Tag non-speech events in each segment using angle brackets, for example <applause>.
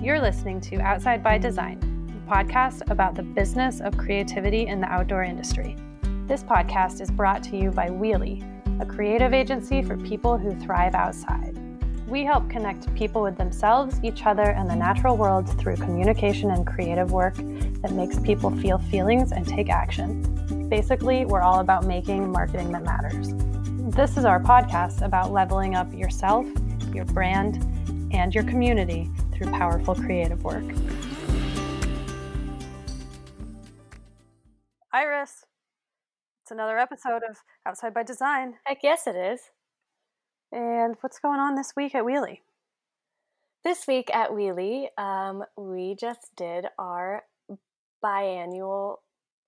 You're listening to Outside by Design, a podcast about the business of creativity in the outdoor industry. This podcast is brought to you by Wheelie, a creative agency for people who thrive outside. We help connect people with themselves, each other, and the natural world through communication and creative work that makes people feel feelings and take action. Basically, we're all about making marketing that matters. This is our podcast about leveling up yourself, your brand, and your community through powerful creative work. Iris, it's another episode of Outside by Design. Heck yes, it is. And what's going on this week at Wheelie? This week at Wheelie, um, we just did our biannual.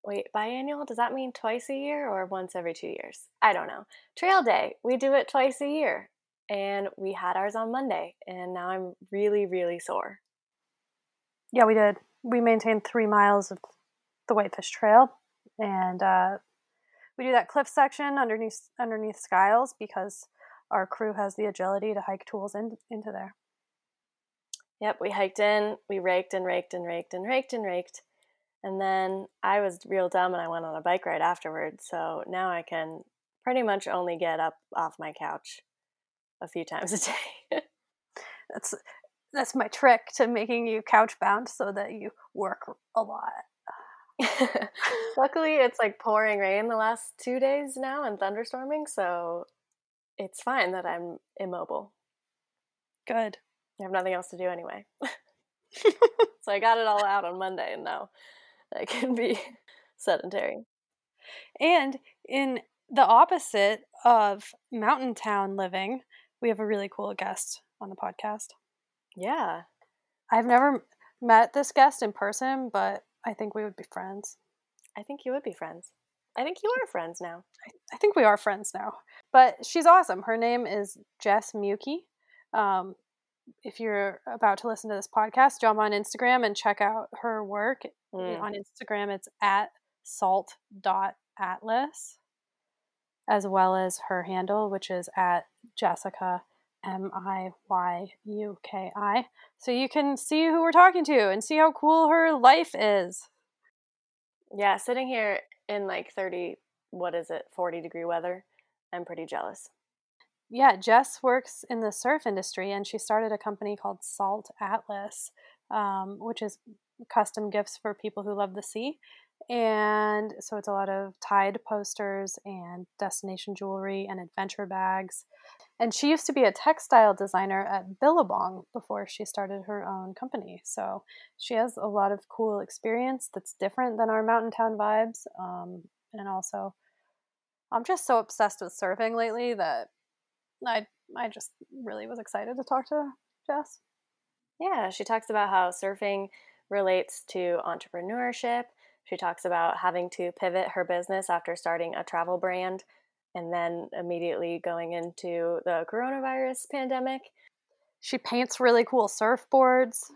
Wait, biannual? Does that mean twice a year or once every two years? I don't know. Trail Day. We do it twice a year. And we had ours on Monday. And now I'm really, really sore. Yeah, we did. We maintained three miles of the Whitefish Trail. And uh, we do that cliff section underneath underneath Skyles because our crew has the agility to hike tools in, into there. Yep, we hiked in, we raked and raked and raked and raked and raked. And then I was real dumb and I went on a bike ride afterwards. So now I can pretty much only get up off my couch a few times a <laughs> day. that's that's my trick to making you couch bound so that you work a lot. <laughs> Luckily, it's like pouring rain the last two days now and thunderstorming, so it's fine that I'm immobile. Good. I have nothing else to do anyway. <laughs> so I got it all out on Monday, and now I can be sedentary. And in the opposite of mountain town living, we have a really cool guest on the podcast. Yeah. I've never met this guest in person, but I think we would be friends. I think you would be friends. I think you are friends now. I, think we are friends now. But she's awesome. Her name is Jess Miyuki. Um, if you're about to listen to this podcast, jump on Instagram and check out her work. Mm. On Instagram, it's at salt.atlas, as well as her handle, which is at Jessica M I Y U K I. So you can see who we're talking to and see how cool her life is. Yeah, sitting here in like 30, what is it, 40 degree weather, I'm pretty jealous. Yeah, Jess works in the surf industry and she started a company called Salt Atlas, um, which is custom gifts for people who love the sea. And so it's a lot of Tide posters and destination jewelry and adventure bags. And she used to be a textile designer at Billabong before she started her own company. So she has a lot of cool experience that's different than our mountain town vibes. Um, and also, I'm just so obsessed with surfing lately that I I just really was excited to talk to Jess. Yeah, she talks about how surfing relates to entrepreneurship. She talks about having to pivot her business after starting a travel brand and then immediately going into the coronavirus pandemic. She paints really cool surfboards.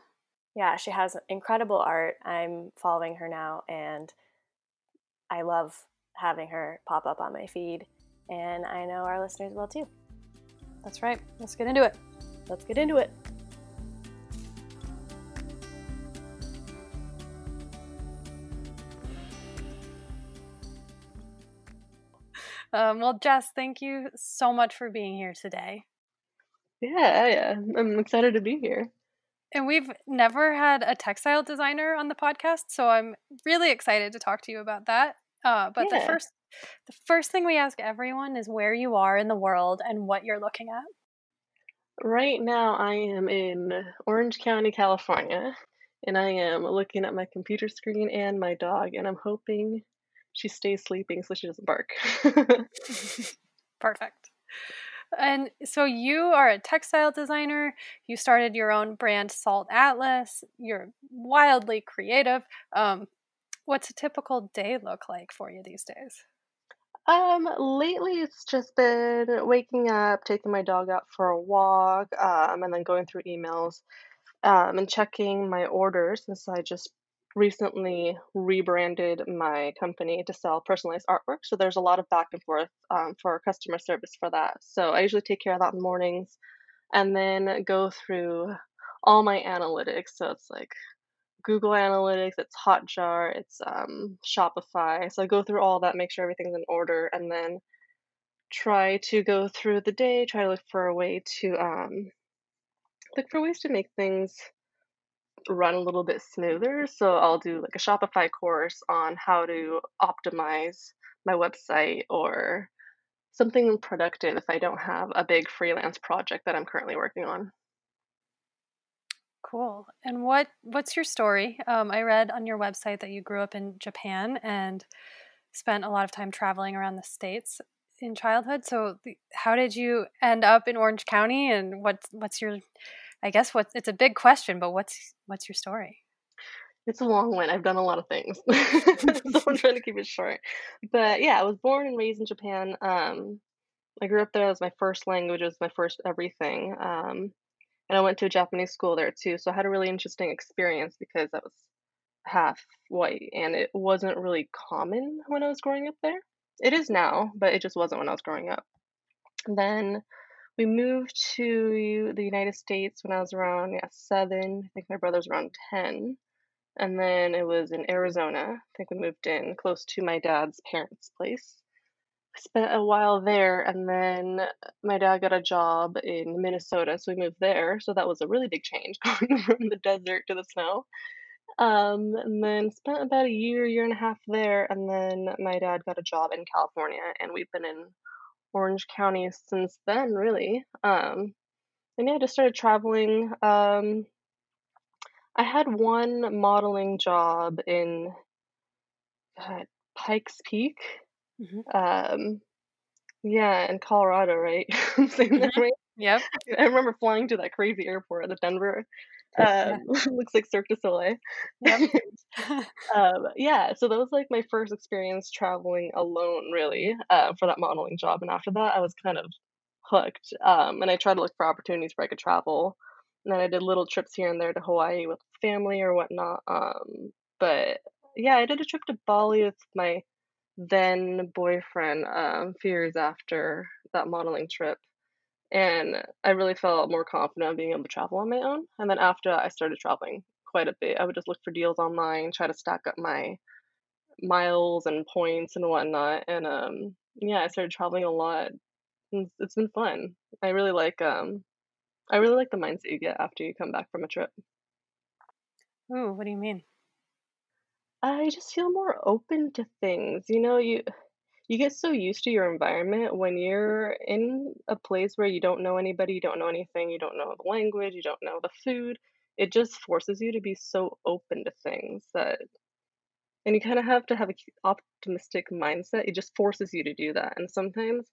Yeah, she has incredible art. I'm following her now and I love having her pop up on my feed. And I know our listeners will too. That's right. Let's get into it. Let's get into it. Um, well, Jess, thank you so much for being here today. Yeah, yeah, I'm excited to be here. And we've never had a textile designer on the podcast, so I'm really excited to talk to you about that. Uh, but yeah. the first, the first thing we ask everyone is where you are in the world and what you're looking at. Right now, I am in Orange County, California, and I am looking at my computer screen and my dog, and I'm hoping she stays sleeping so she doesn't bark. <laughs> Perfect. And so you are a textile designer. You started your own brand, Salt Atlas. You're wildly creative. Um, what's a typical day look like for you these days? Um, lately it's just been waking up, taking my dog out for a walk, um, and then going through emails, um, and checking my orders since I just recently rebranded my company to sell personalized artwork. So there's a lot of back and forth um, for customer service for that. So I usually take care of that in the mornings and then go through all my analytics. So it's like Google Analytics, it's Hotjar, it's um, Shopify. So I go through all that, make sure everything's in order, and then try to go through the day, try to look for a way to um, look for ways to make things run a little bit smoother. So I'll do like a Shopify course on how to optimize my website or something productive if I don't have a big freelance project that I'm currently working on. Cool. And what what's your story? Um, I read on your website that you grew up in Japan and spent a lot of time traveling around the states in childhood. So, how did you end up in Orange County? And what's what's your I guess what it's a big question, but what's what's your story? It's a long one. I've done a lot of things, <laughs> <laughs> so I'm trying to keep it short. But yeah, I was born and raised in Japan. Um, I grew up there. It was my first language. It was my first everything. Um, and I went to a Japanese school there too. So I had a really interesting experience because I was half white, and it wasn't really common when I was growing up there. It is now, but it just wasn't when I was growing up. then we moved to the United States when I was around yeah seven. I think my brother was around ten, and then it was in Arizona. I think we moved in close to my dad's parents' place. I spent a while there, and then my dad got a job in Minnesota, so we moved there. So that was a really big change <laughs> going from the desert to the snow. Um, and then spent about a year, year and a half there, and then my dad got a job in California, and we've been in Orange County since then, really. Um, and yeah, I just started traveling. Um, I had one modeling job in uh, Pikes Peak. hmm Um, yeah, in Colorado, right? I'm saying that hmm right? Yep. I remember flying to that crazy airport, the Denver. Um, <laughs> <laughs> looks like Cirque du Soleil. Yep. <laughs> Um, yeah, so that was like my first experience traveling alone, really, uh, for that modeling job. And after that, I was kind of hooked. Um, and I tried to look for opportunities where I could travel. And then I did little trips here and there to Hawaii with family or whatnot. Um, but yeah, I did a trip to Bali with my then boyfriend um, few years after that modeling trip. And I really felt more confident being able to travel on my own. And then after I started traveling quite a bit, I would just look for deals online, try to stack up my miles and points and whatnot. And um, yeah, I started traveling a lot. and It's it's been fun. I really like um, I really like the mindset you get after you come back from a trip. Ooh, what do you mean? I just feel more open to things. You know, you you get so used to your environment when you're in a place where you don't know anybody, you don't know anything, you don't know the language, you don't know the food. It just forces you to be so open to things that, and you kind of have to have an optimistic mindset. It just forces you to do that. And sometimes,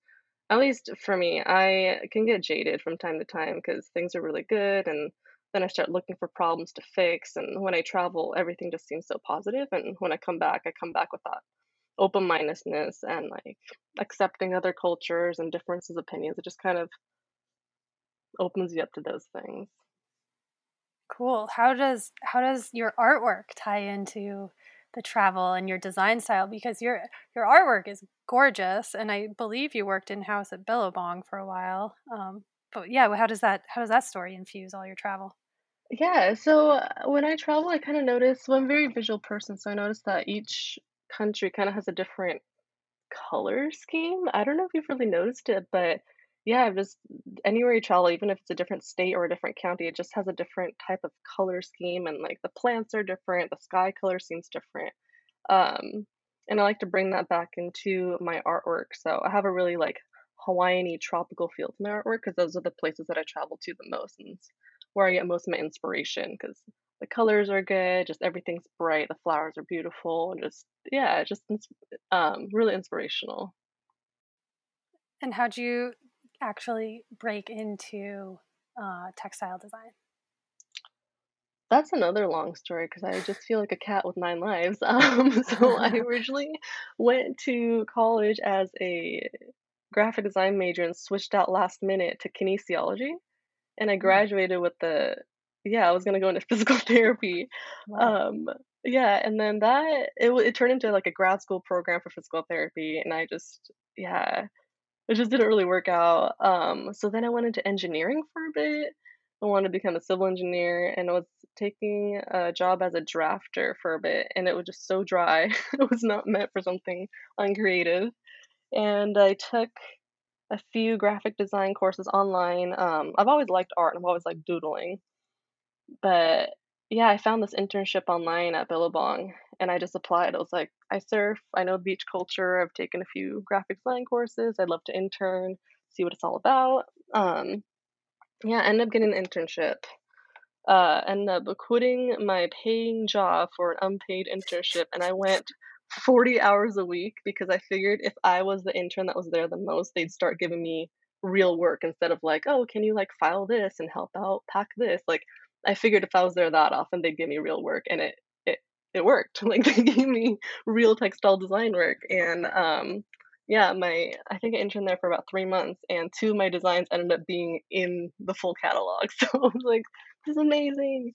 at least for me, I can get jaded from time to time because things are really good and then I start looking for problems to fix. And when I travel, everything just seems so positive. And when I come back, I come back with that open mindedness and like accepting other cultures and differences opinions. It just kind of opens you up to those things. Cool. How does how does your artwork tie into the travel and your design style? Because your your artwork is gorgeous, and I believe you worked in house at Billabong for a while. Um, but yeah, how does that how does that story infuse all your travel? Yeah, so uh, when I travel, I kind of notice, well, I'm a very visual person, so I notice that each country kind of has a different color scheme. I don't know if you've really noticed it, but yeah, just anywhere you travel, even if it's a different state or a different county, it just has a different type of color scheme, and like the plants are different, the sky color seems different. Um, and I like to bring that back into my artwork. So I have a really like Hawaiian-y tropical feel to my artwork because those are the places that I travel to the most, and where I get most of my inspiration because the colors are good, just everything's bright, the flowers are beautiful, and just yeah, just um, really inspirational. And how'd you actually break into uh, textile design? That's another long story because I just feel like a cat with nine lives. <laughs> Um, so I <laughs> originally went to college as a graphic design major and switched out last minute to kinesiology. And I Mm, graduated with the, yeah, I was gonna go into <laughs> physical therapy. wow. Um, yeah, and then that it it turned into like a grad school program for physical therapy, and I just, yeah, it just didn't really work out. Um, so then I went into engineering for a bit, I wanted to become a civil engineer and I was taking a job as a drafter for a bit and it was just so dry. <laughs> it was not meant for something uncreative. And I took a few graphic design courses online. Um, I've always liked art and I've always liked doodling. But yeah, I found this internship online at Billabong and I just applied. I was like, I surf, I know beach culture, I've taken a few graphic design courses, I'd love to intern, see what it's all about. Um, yeah, end up getting an internship. Uh, ended up quitting my paying job for an unpaid internship, and I went 40 hours a week because I figured if I was the intern that was there the most, they'd start giving me real work instead of like, oh, can you like file this and help out, pack this? Like, I figured if I was there that often, they'd give me real work, and it it it worked. <laughs> Like they gave me real textile design work, and um, yeah, my I think I interned there for about three months, and two of my designs ended up being in the full catalog. <laughs> So I was like, "This is amazing."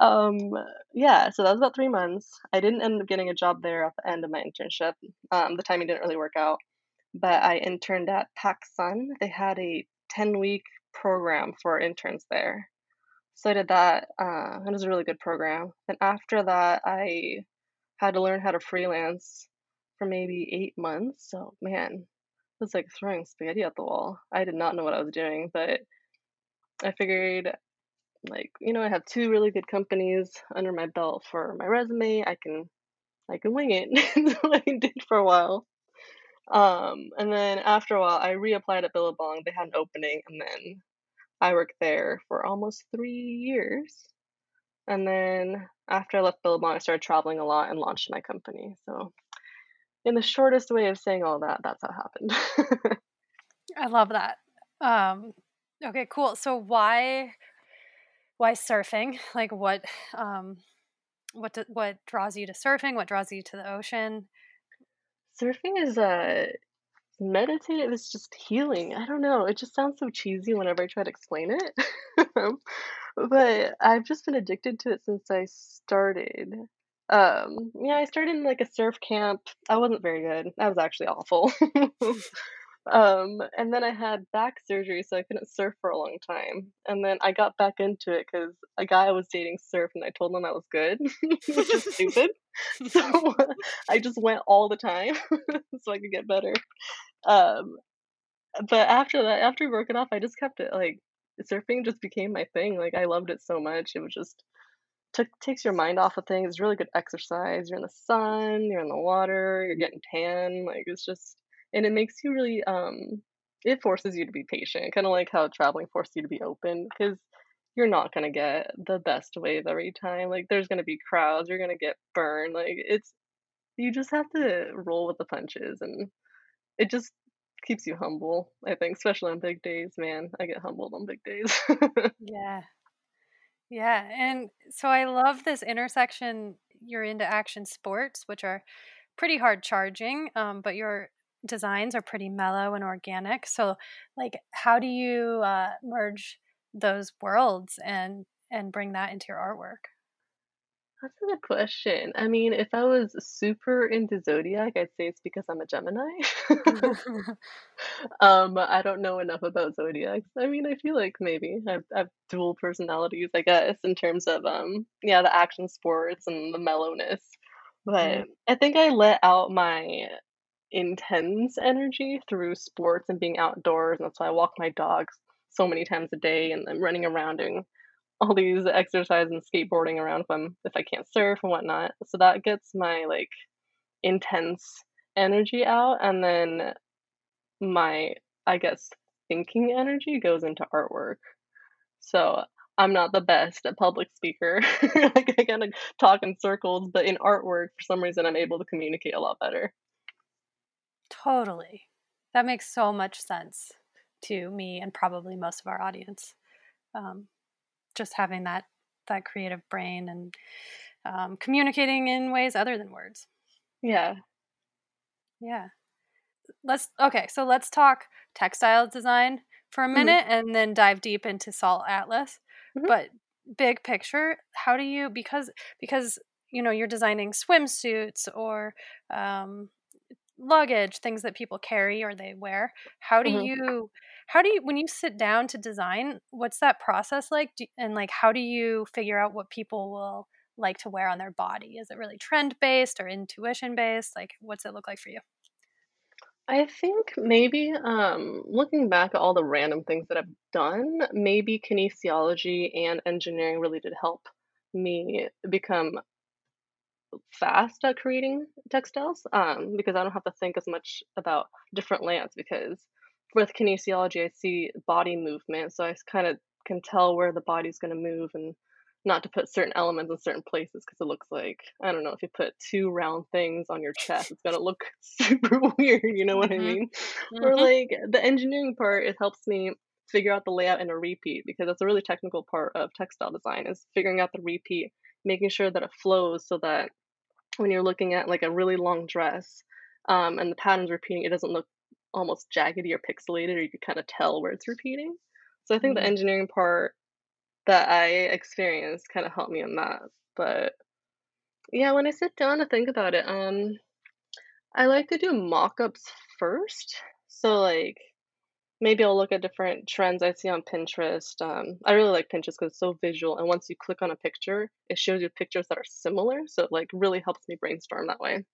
Um, yeah, so that was about three months. I didn't end up getting a job there at the end of my internship. Um, the timing didn't really work out, but I interned at PacSun. They had a ten week program for interns there, so I did that. Uh, it was a really good program. And after that, I had to learn how to freelance for maybe eight months. So man, it was like throwing spaghetti at the wall. I did not know what I was doing, but I figured like, you know, I have two really good companies under my belt for my resume. I can I can wing it. <laughs> so I did for a while. Um, and then after a while I reapplied at Billabong. They had an opening and then I worked there for almost three years. And then after I left Billabong, I started traveling a lot and launched my company. So in the shortest way of saying all that, that's how it happened. <laughs> I love that. Um, okay, cool. So why why surfing? <laughs> Like what um, what do, what draws you to surfing? What draws you to the ocean? Surfing is a uh, meditative. It's just healing. I don't know. It just sounds so cheesy whenever I try to explain it. <laughs> but I've just been addicted to it since I started. Um, yeah, I started in like a surf camp. I wasn't very good. I was actually awful. <laughs> um, and then I had back surgery, so I couldn't surf for a long time. And then I got back into it because a guy I was dating surfed, and I told him I was good, <laughs> which is stupid. so I just went all the time so I could get better. Um, but after that, after we broke it off, I just kept it. Like surfing just became my thing. Like I loved it so much. It was just took takes your mind off of things. It's really good exercise. You're in the sun, you're in the water, you're getting tan. Like it's just and it makes you really um it forces you to be patient, kind of like how traveling forces you to be open because you're not gonna get the best wave every time. Like there's gonna be crowds, you're gonna get burned. Like it's you just have to roll with the punches and it just keeps you humble, I think, especially on big days, man. I get humbled on big days. yeah. Yeah, and so I love this intersection. You're into action sports, which are pretty hard charging, um, but your designs are pretty mellow and organic. So, like, how do you uh, merge those worlds and and bring that into your artwork? That's a good question. I mean, if I was super into zodiac, I'd say it's because I'm a Gemini. <laughs> <laughs> um, I don't know enough about zodiacs. I mean, I feel like maybe I've, I've dual personalities, I guess, in terms of um, yeah, the action sports and the mellowness. But. I think I let out my intense energy through sports and being outdoors, and that's why I walk my dogs so many times a day, and I'm running around doing all these exercise and skateboarding around if I'm if I can't surf and whatnot. So that gets my like intense energy out and then my I guess thinking energy goes into artwork. So I'm not the best at public speaker. <laughs> like I kind of talk in circles, but in artwork for some reason I'm able to communicate a lot better. Totally. That makes so much sense to me and probably most of our audience. Um, just having that that creative brain and um, communicating in ways other than words. Yeah. Yeah. Let's okay. So let's talk textile design for a mm-hmm. minute, mm-hmm. and then dive deep into Salt Atlas. Mm-hmm. But big picture, how do you because because you know you're designing swimsuits or um, luggage, things that people carry or they wear. How do mm-hmm. you how do you when you sit down to design what's that process like? Do, and like how do you figure out what people will like to wear on their body? Is it really trend based or intuition based like what's it look like for you? I think maybe um, looking back at all the random things that I've done, maybe kinesiology and engineering really did help me become fast at creating textiles um, because I don't have to think as much about different layouts because with kinesiology I see body movement so I kind of can tell where the body's going to move and not to put certain elements in certain places because it looks like I don't know if you put two round things on your chest, it's gonna <laughs> look <laughs> super weird. You know what I mm-hmm. mean? mm-hmm. Or like the engineering part, it helps me figure out the layout in a repeat because that's a really technical part of textile design is figuring out the repeat, making sure that it flows so that when you're looking at like a really long dress um, and the pattern's repeating, it doesn't look almost jaggedy or pixelated, or you can kind of tell where it's repeating. So I think mm-hmm. the engineering part that I experienced kind of helped me in that. But yeah, when I sit down to think about it, um, I like to do mock-ups first. So like maybe I'll look at different trends I see on Pinterest. Um, I really like Pinterest because it's so visual, and once you click on a picture, it shows you pictures that are similar. So it like really helps me brainstorm that way.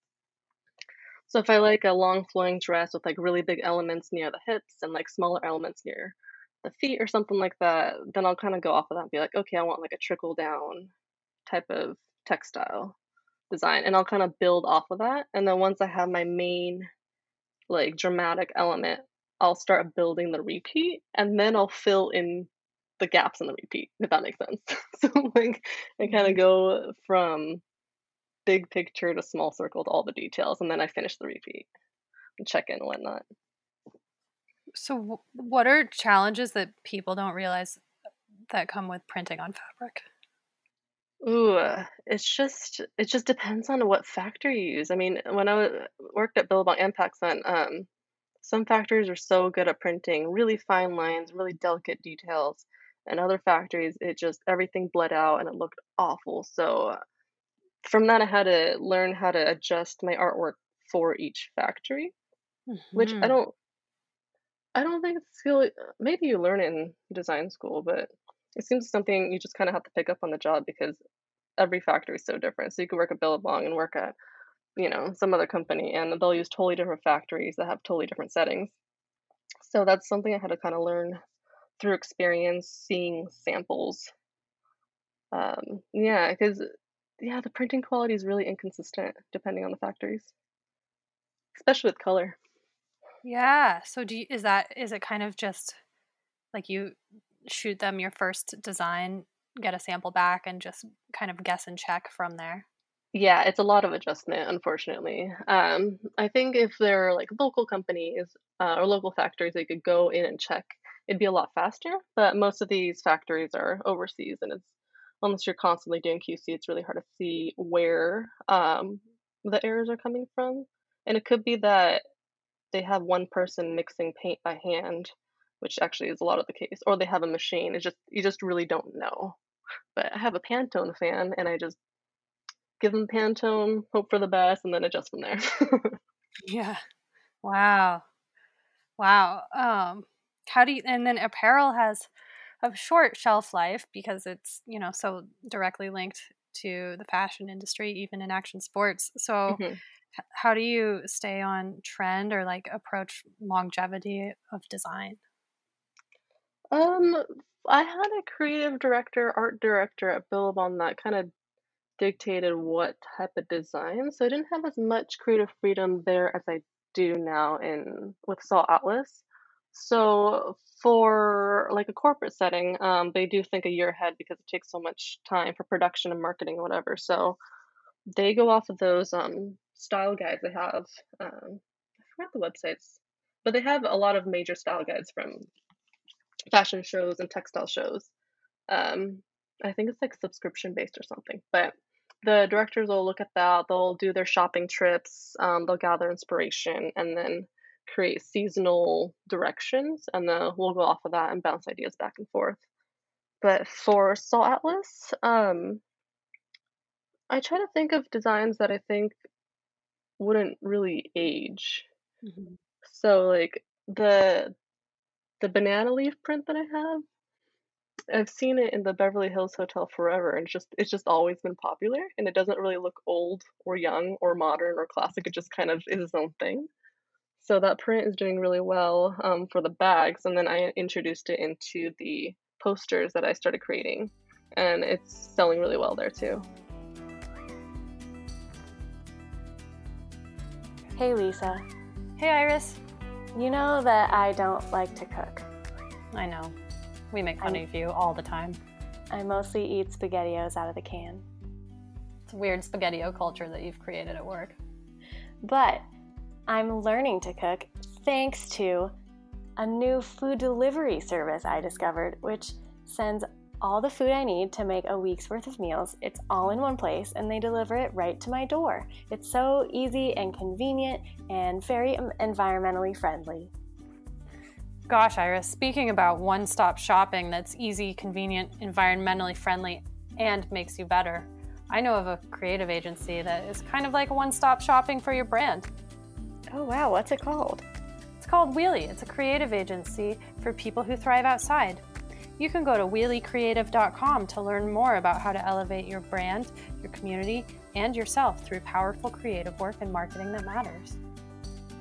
So if I like a long flowing dress with like really big elements near the hips and like smaller elements near the feet or something like that, then I'll kind of go off of that and be like, okay, I want like a trickle down type of textile design. And I'll kind of build off of that. And then once I have my main like dramatic element, I'll start building the repeat and then I'll fill in the gaps in the repeat, if that makes sense. <laughs> so like I kind of mm-hmm. go from big picture to small circle to all the details and then I finish the repeat and check in and whatnot. So, what are challenges that people don't realize that come with printing on fabric? Ooh, it's just it just depends on what factor you use. I mean, when I worked at Billabong and PacSun, um, some factories are so good at printing really fine lines, really delicate details, and other factories it just everything bled out and it looked awful. So from that, I had to learn how to adjust my artwork for each factory, which I mm-hmm. don't I don't think it's skill. Maybe you learn it in design school, but it seems something you just kind of have to pick up on the job because every factory is so different. So you could work at Billabong and work at, you know, some other company, and they'll use totally different factories that have totally different settings. So that's something I had to kind of learn through experience, seeing samples. Um, yeah, because yeah, the printing quality is really inconsistent depending on the factories, especially with color. Yeah. So do you, is that is it kind of just like you shoot them your first design, get a sample back and just kind of guess and check from there? Yeah, it's a lot of adjustment, unfortunately. Um, I think if they're like local companies uh, or local factories, they could go in and check. It'd be a lot faster. But most of these factories are overseas, and it's unless you're constantly doing QC, it's really hard to see where um, the errors are coming from. And it could be that they have one person mixing paint by hand, which actually is a lot of the case, or they have a machine. It's just you just really don't know. But I have a Pantone fan, and I just give them Pantone, hope for the best, and then adjust from there. <laughs> yeah. Wow. Wow. Um, how do you? And then apparel has a short shelf life because it's you know so directly linked to the fashion industry, even in action sports. So. Mm-hmm how do you stay on trend or like approach longevity of design? Um, I had a creative director, art director at Billabong that kind of dictated what type of design. So I didn't have as much creative freedom there as I do now in with Salt Atlas. So for like a corporate setting, um, they do think a year ahead because it takes so much time for production and marketing and whatever. So they go off of those um style guides they have. Um, I forgot the websites, but they have a lot of major style guides from fashion shows and textile shows. Um, I think it's like subscription based or something, but the directors will look at that. They'll do their shopping trips. Um, they'll gather inspiration and then create seasonal directions, and then we'll go off of that and bounce ideas back and forth. But for Salt Atlas, um, I try to think of designs that I think wouldn't really age. Mhm. So like the the banana leaf print that I have, I've seen it in the Beverly Hills Hotel forever, and it's just it's just always been popular, and it doesn't really look old or young or modern or classic. It just kind of is its own thing. So that print is doing really well um, for the bags, and then I introduced it into the posters that I started creating, and it's selling really well there too. Hey Lisa, Hey, Iris. you know that I don't like to cook. I know. We make fun I'm- of you all the time. I mostly eat SpaghettiOs out of the can. It's a weird spaghettio culture that you've created at work. But I'm learning to cook thanks to a new food delivery service I discovered, which sends all the food I need to make a week's worth of meals. It's all in one place and they deliver it right to my door. It's so easy and convenient and very um, environmentally friendly. Gosh, Iris, speaking about one stop shopping that's easy, convenient, environmentally friendly, and makes you better, I know of a creative agency that is kind of like one stop shopping for your brand. Oh wow, what's it called? It's called Wheelie. It's a creative agency for people who thrive outside. You can go to wheeliecreative.com to learn more about how to elevate your brand, your community, and yourself through powerful creative work and marketing that matters.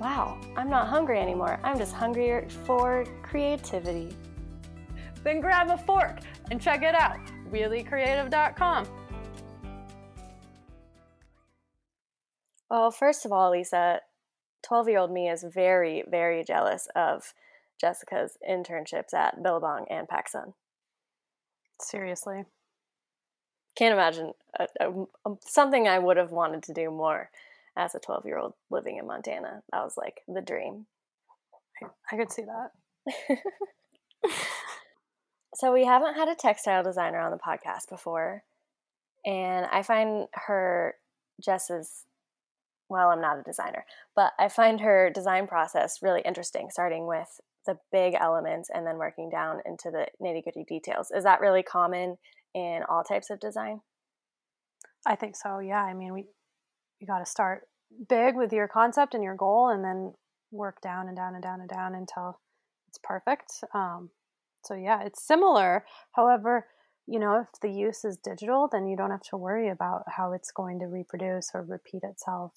Wow, I'm not hungry anymore. I'm just hungrier for creativity. Then grab a fork and check it out wheeliecreative.com. Well, first of all, Lisa, 12 year old me is very, very jealous of Jessica's internships at Billabong and PacSun. Seriously. Can't imagine a, a, something I would have wanted to do more as a 12 year old living in Montana. That was like the dream. I could see that. <laughs> So, we haven't had a textile designer on the podcast before. And I find her, Jess's, well, I'm not a designer, but I find her design process really interesting, starting with the big elements and then working down into the nitty gritty details. Is that really common in all types of design? I think so. Yeah. I mean, we you got to start big with your concept and your goal, and then work down and down and down and down until it's perfect. Um, so yeah, it's similar. However, you know, if the use is digital, then you don't have to worry about how it's going to reproduce or repeat itself.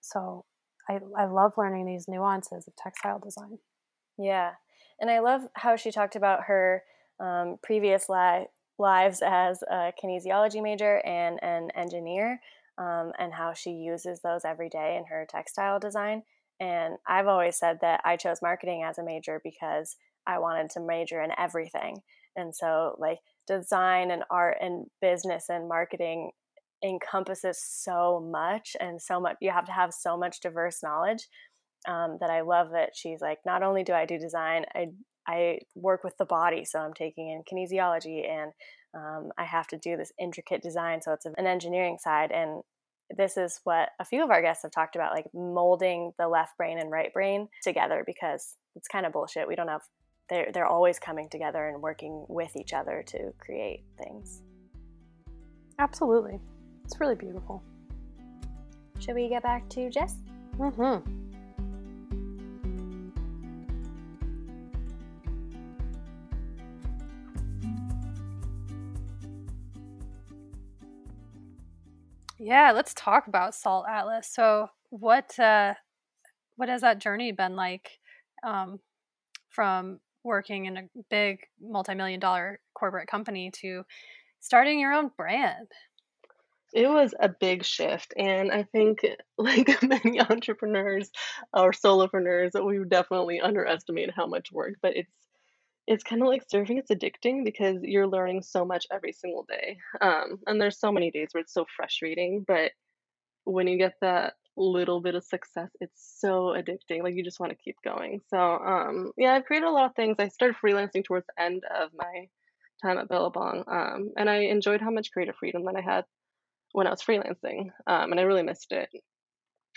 So I I love learning these nuances of textile design. Yeah. And I love how she talked about her um, previous li- lives as a kinesiology major and an engineer um, and how she uses those every day in her textile design. And I've always said that I chose marketing as a major because I wanted to major in everything. And so, like, design and art and business and marketing encompasses so much and so much. You have to have so much diverse knowledge um, that I love that she's like, not only do I do design, I I work with the body, so I'm taking in kinesiology, and um, I have to do this intricate design, so it's an engineering side. And this is what a few of our guests have talked about, like molding the left brain and right brain together, because it's kind of bullshit. We don't have they're they're always coming together and working with each other to create things. Absolutely, it's really beautiful. Should we get back to Jess? Mm-hmm. Yeah, let's talk about Salt Atlas. So, what uh, what has that journey been like um, from working in a big multi-million dollar corporate company to starting your own brand? It was a big shift, and I think, <laughs> like <laughs> many entrepreneurs or solopreneurs, we definitely underestimate how much work. But it's it's kind of like surfing. It's addicting because you're learning so much every single day, um, and there's so many days where it's so frustrating. But when you get that little bit of success, it's so addicting. Like you just want to keep going. So um, yeah, I've created a lot of things. I started freelancing towards the end of my time at Billabong, um, and I enjoyed how much creative freedom that I had when I was freelancing, um, and I really missed it.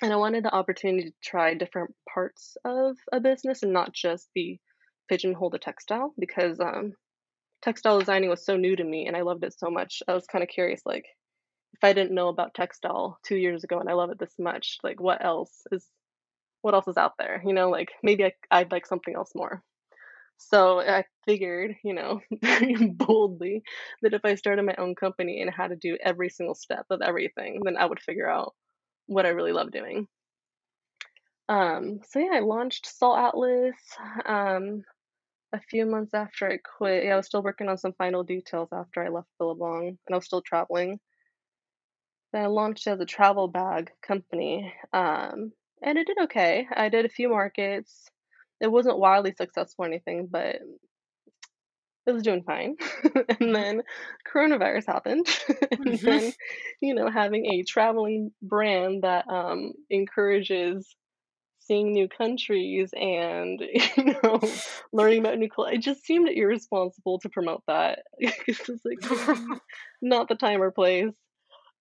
And I wanted the opportunity to try different parts of a business and not just be pigeonholed to textile because um, textile designing was so new to me and I loved it so much. I was kind of curious, like, if I didn't know about textile two years ago and I love it this much, like, what else is what else is out there? You know, like maybe I, I'd like something else more. So I figured, you know, <laughs> boldly that if I started my own company and had to do every single step of everything, then I would figure out what I really love doing. Um, so yeah, I launched Salt Atlas um, a few months after I quit. Yeah, I was still working on some final details after I left Billabong, and I was still traveling. Then I launched as a travel bag company, um, and it did okay. I did a few markets. It wasn't wildly successful or anything, but it was doing fine. <laughs> and then coronavirus happened. <laughs> and then, you know, having a traveling brand that um, encourages seeing new countries and <laughs> you know learning about new culture. It just seemed irresponsible to promote that. it's just like not the time or place.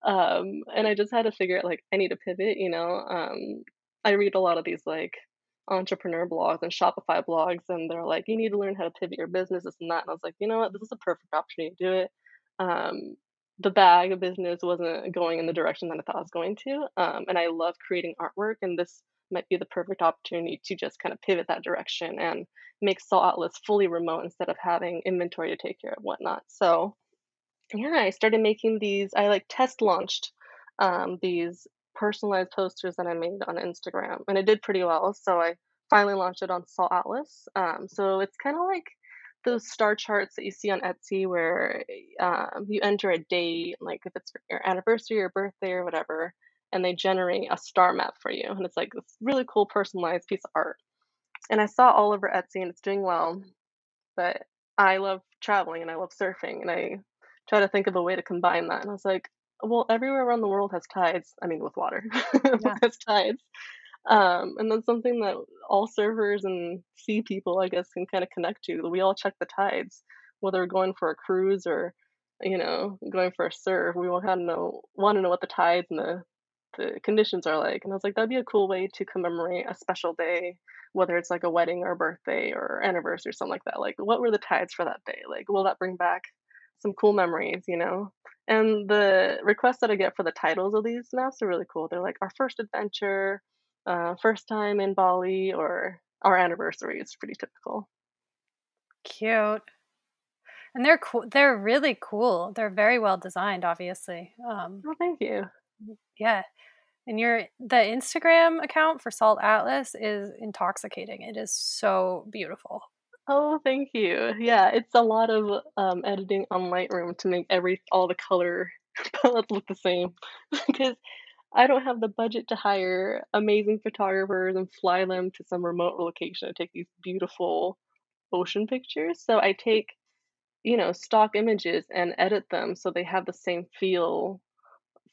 Um, and I just had to figure out like I need to pivot. You know, um, I read a lot of these like entrepreneur blogs and Shopify blogs, and they're like, you need to learn how to pivot your business, this and that. And I was like, you know what, this is a perfect opportunity to do it. Um, the bag of business wasn't going in the direction that I thought I was going to. Um, and I love creating artwork, and this might be the perfect opportunity to just kind of pivot that direction and make Salt Atlas fully remote instead of having inventory to take care of whatnot. So yeah, I started making these. I like test launched um, these personalized posters that I made on Instagram, and it did pretty well. So I finally launched it on Salt Atlas. Um, so it's kind of like those star charts that you see on Etsy where um, you enter a date, like if it's your anniversary or birthday or whatever, and they generate a star map for you. And it's like this really cool personalized piece of art. And I saw all over Etsy and it's doing well, but I love traveling and I love surfing and I try to think of a way to combine that. And I was like, well, everywhere around the world has tides. I mean, with water, <laughs> Yeah. has tides. Um, and that's something that all surfers and sea people, I guess, can kind of connect to. We all check the tides, whether we're going for a cruise or, you know, going for a surf. We all kind of know, want to know what the tides and the the conditions are like. And I was like, that'd be a cool way to commemorate a special day, whether it's like a wedding or birthday or anniversary or something like that. Like, what were the tides for that day? Like, will that bring back some cool memories, you know? And the requests that I get for the titles of these maps are really cool. They're like our first adventure, uh, first time in Bali, or our anniversary. It's pretty typical. Cute. And they're cool. They're really cool. They're very well designed, obviously. Um, Oh, thank you. yeah. And your the Instagram account for Salt Atlas is intoxicating. It is so beautiful. Oh, thank you. Yeah, it's a lot of um, editing on Lightroom to make every all the color <laughs> palettes look the same <laughs> because I don't have the budget to hire amazing photographers and fly them to some remote location to take these beautiful ocean pictures. So I take, you know, stock images and edit them so they have the same feel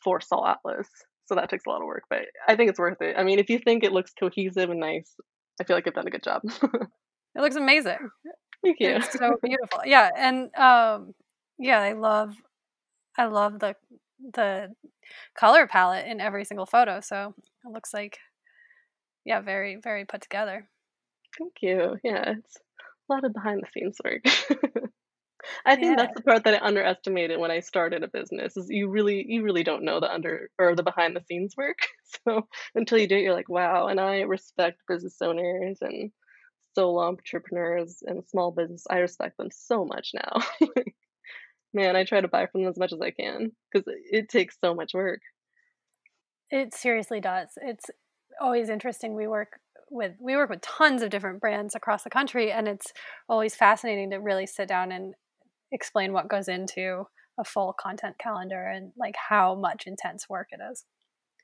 for Salt Atlas. So that takes a lot of work, but I think it's worth it. I mean, if you think it looks cohesive and nice, I feel like I've done a good job. <laughs> It looks amazing. Thank you. It's so beautiful. Yeah, and um, yeah, I love, I love the the color palette in every single photo. So it looks like, yeah, very very put together. Thank you. Yeah, it's a lot of behind the scenes work. <laughs> I think Yeah. that's the part that I underestimated when I started a business is you really you really don't know the under or the behind the scenes work. <laughs> So until you do it, you're like, wow. And I respect business owners and solo entrepreneurs and small business. I respect them so much now. <laughs> Man, I try to buy from them as much as I can because it takes so much work. It seriously does. It's always interesting. We work with we work with tons of different brands across the country, and it's always fascinating to really sit down and explain what goes into a full content calendar and like how much intense work it is.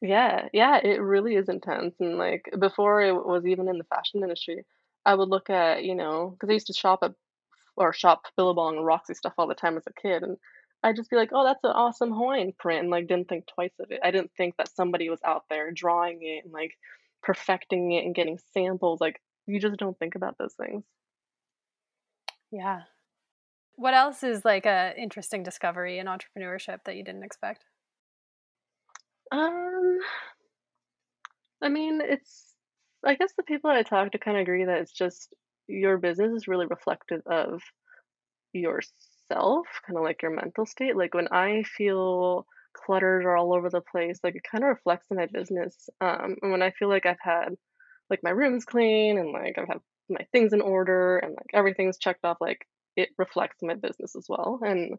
Yeah, yeah, it really is intense. And like before it was even in the fashion industry, I would look at, you know, because I used to shop at or shop Billabong and Roxy stuff all the time as a kid, and I'd just be like, "Oh, that's an awesome Hawaiian print," and like didn't think twice of it. I didn't think that somebody was out there drawing it and like perfecting it and getting samples. Like you just don't think about those things. Yeah. What else is like a interesting discovery in entrepreneurship that you didn't expect? Um, I mean, it's I guess the people I talk to kind of agree that it's just your business is really reflective of yourself, kind of like your mental state. Like when I feel cluttered or all over the place, like it kind of reflects in my business. Um, and when I feel like I've had like my room's clean and like I've had my things in order and like everything's checked off, like it reflects my business as well. And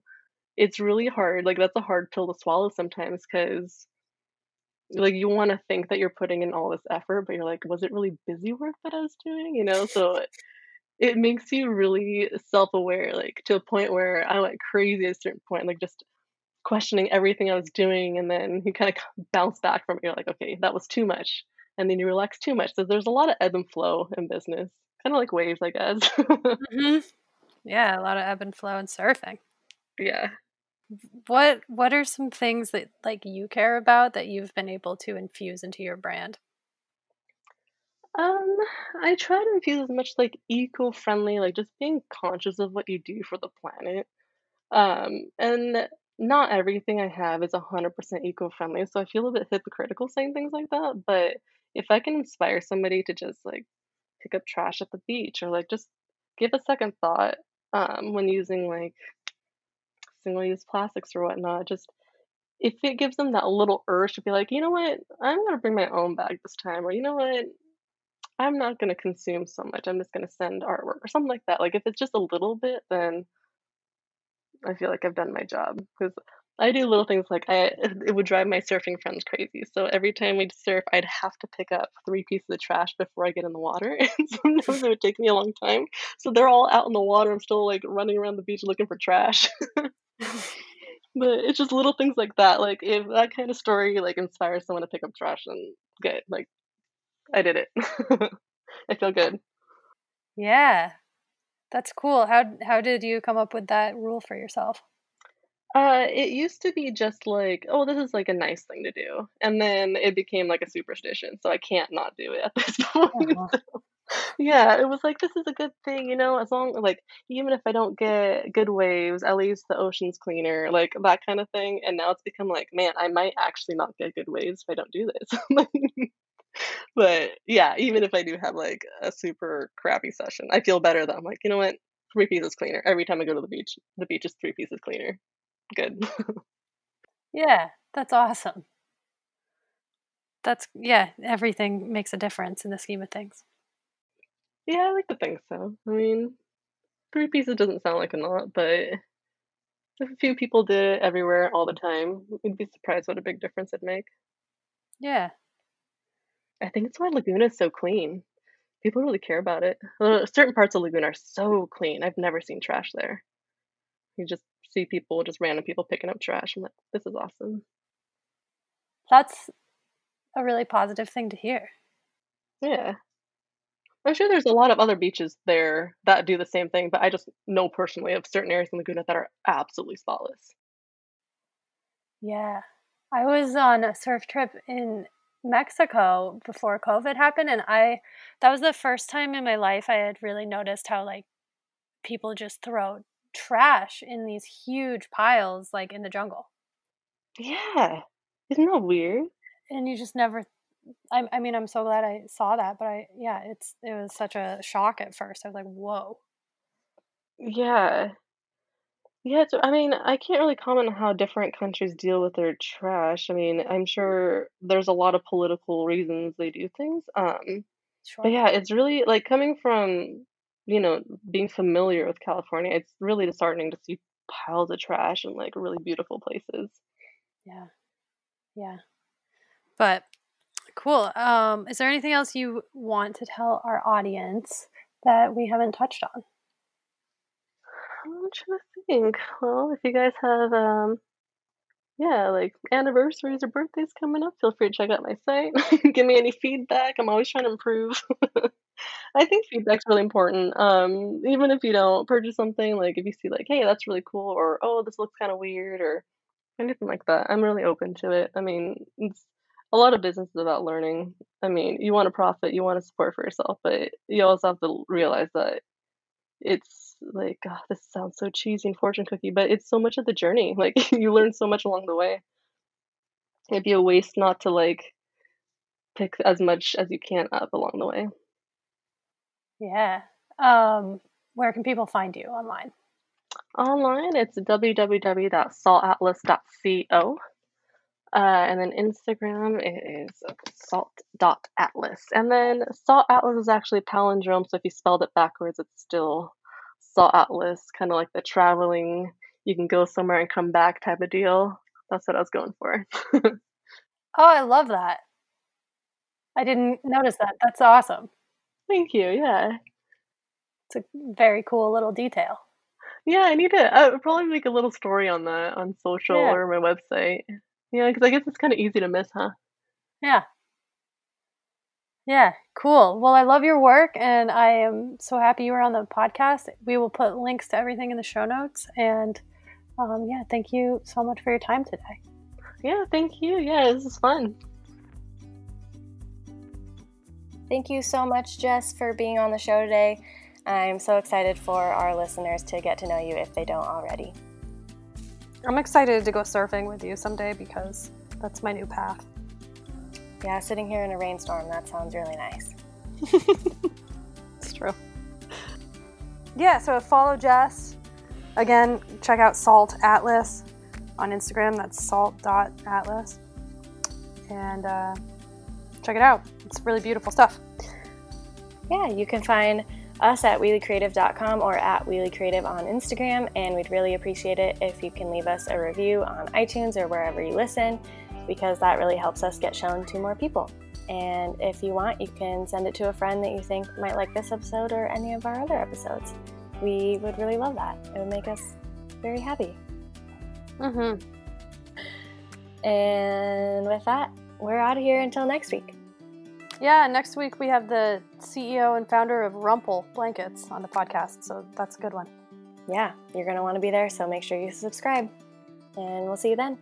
it's really hard. Like that's a hard pill to swallow sometimes because like you want to think that you're putting in all this effort, but you're like, was it really busy work that I was doing? You know, so it makes you really self-aware, like to a point where I went crazy at a certain point, like just questioning everything I was doing, and then you kind of <laughs> bounce back from it. You're like, okay, that was too much, and then you relax too much. So there's a lot of ebb and flow in business, kind of like waves, I guess. hmm Yeah, a lot of ebb and flow in surfing. <laughs> yeah. What What are some things that like you care about that you've been able to infuse into your brand? Um, I try to infuse as much like eco-friendly, like just being conscious of what you do for the planet. Um, and not everything I have is 100% eco-friendly, so I feel a bit hypocritical saying things like that. But if I can inspire somebody to just like pick up trash at the beach or like just give a second thought um, when using like single-use plastics or whatnot, just if it gives them that little urge to be like, you know what, I'm gonna bring my own bag this time, or you know what, I'm not gonna consume so much. I'm just gonna send artwork or something like that. Like if it's just a little bit, then I feel like I've done my job because I do little things like I it would drive my surfing friends crazy. So every time we'd surf, I'd have to pick up three pieces of trash before I get in the water, <laughs> and sometimes it would take me a long time. So they're all out in the water. I'm still like running around the beach looking for trash. <laughs> <laughs> But it's just little things like that. Like if that kind of story like inspires someone to pick up trash, then good. Like I did it. <laughs> I feel good. Yeah, that's cool. How how did you come up with that rule for yourself? Uh, it used to be just like, oh, this is like a nice thing to do, and then it became like a superstition. So I can't not do it at this <laughs> point. Aw. Yeah, it was like this is a good thing, you know, as long like even if I don't get good waves, at least the ocean's cleaner, like that kind of thing. And now it's become like, man, I might actually not get good waves if I don't do this. <laughs> But yeah, even if I do have like a super crappy session, I feel better that I'm like, you know what? Three pieces cleaner. Every time I go to the beach, the beach is three pieces cleaner. Good. <laughs> Yeah, that's awesome. That's yeah, everything makes a difference in the scheme of things. Yeah, I like to think so. I mean, three pieces doesn't sound like a lot, but if a few people did it everywhere all the time, you'd be surprised what a big difference it'd make. Yeah. I think it's why Laguna is so clean. People really care about it. Certain parts of Laguna are so clean. I've never seen trash there. You just see people, just random people picking up trash. I'm like, this is awesome. That's a really positive thing to hear. Yeah. I'm sure there's a lot of other beaches there that do the same thing, but I just know personally of certain areas in Laguna that are absolutely spotless. Yeah. I was on a surf trip in Mexico before COVID happened and I that was the first time in my life I had really noticed how like people just throw trash in these huge piles like in the jungle. Yeah. Isn't that weird? And you just never I, I mean I'm so glad I saw that, but I yeah, it's it was such a shock at first. I was like, "Whoa." Yeah. Yeah, it's, I mean, I can't really comment on how different countries deal with their trash. I mean, I'm sure there's a lot of political reasons they do things. Um, but yeah, it's really like coming from, you know, being familiar with California, it's really disheartening to see piles of trash in like really beautiful places. Yeah. Yeah. But cool. Um is there anything else you want to tell our audience that we haven't touched on? I'm trying to think. Well, if you guys have um Yeah, like anniversaries or birthdays coming up, feel free to check out my site. <laughs> Give me any feedback. I'm always trying to improve. <laughs> I think feedback's really important. Um, even if you don't purchase something, like if you see like, hey, that's really cool, or oh, this looks kind of weird, or anything like that, I'm really open to it. I mean, it's a lot of business is about learning. I mean, you want to profit, you want to support for yourself, but you also have to realize that it's like, God, this sounds so cheesy and fortune cookie, but it's so much of the journey. <laughs> Like you learn so much along the way. It'd be a waste not to like pick as much as you can up along the way. Yeah. Um where can people find you online? Online, it's www.saltatlas.co. Uh, and then Instagram is salt.atlas. And then Salt Atlas is actually a palindrome, so if you spelled it backwards, it's still Salt Atlas, kind of like the traveling, you can go somewhere and come back type of deal. That's what I was going for. <laughs> oh, I love that. I didn't notice that. That's awesome. Thank you. Yeah. It's a very cool little detail. Yeah, I need to. I would probably make a little story on that on social Yeah. or my website. Yeah, because I guess it's kind of easy to miss, huh? Yeah. Yeah, cool. Well, I love your work and I am so happy you were on the podcast. We will put links to everything in the show notes. And um, yeah, thank you so much for your time today. Yeah, thank you. Yeah, this is fun. Thank you so much, Jess, for being on the show today. I'm so excited for our listeners to get to know you if they don't already. I'm excited to go surfing with you someday because that's my new path. Yeah, sitting here in a rainstorm, that sounds really nice. <laughs> It's true. Yeah, so follow Jess. Again, check out Salt Atlas on Instagram. That's salt.atlas. And uh, check it out. It's really beautiful stuff. Yeah, you can find us at wheeliecreative.com or at wheeliecreative on Instagram, and we'd really appreciate it if you can leave us a review on iTunes or wherever you listen, because that really helps us get shown to more people. And if you want, you can send it to a friend that you think might like this episode or any of our other episodes. We would really love that. It would make us very happy. Mm-hmm. And with that, we're out of here until next week. Yeah, next week we have the CEO and founder of Rumpl Blankets on the podcast, so that's a good one. Yeah, you're going to want to be there, so make sure you subscribe. And we'll see you then.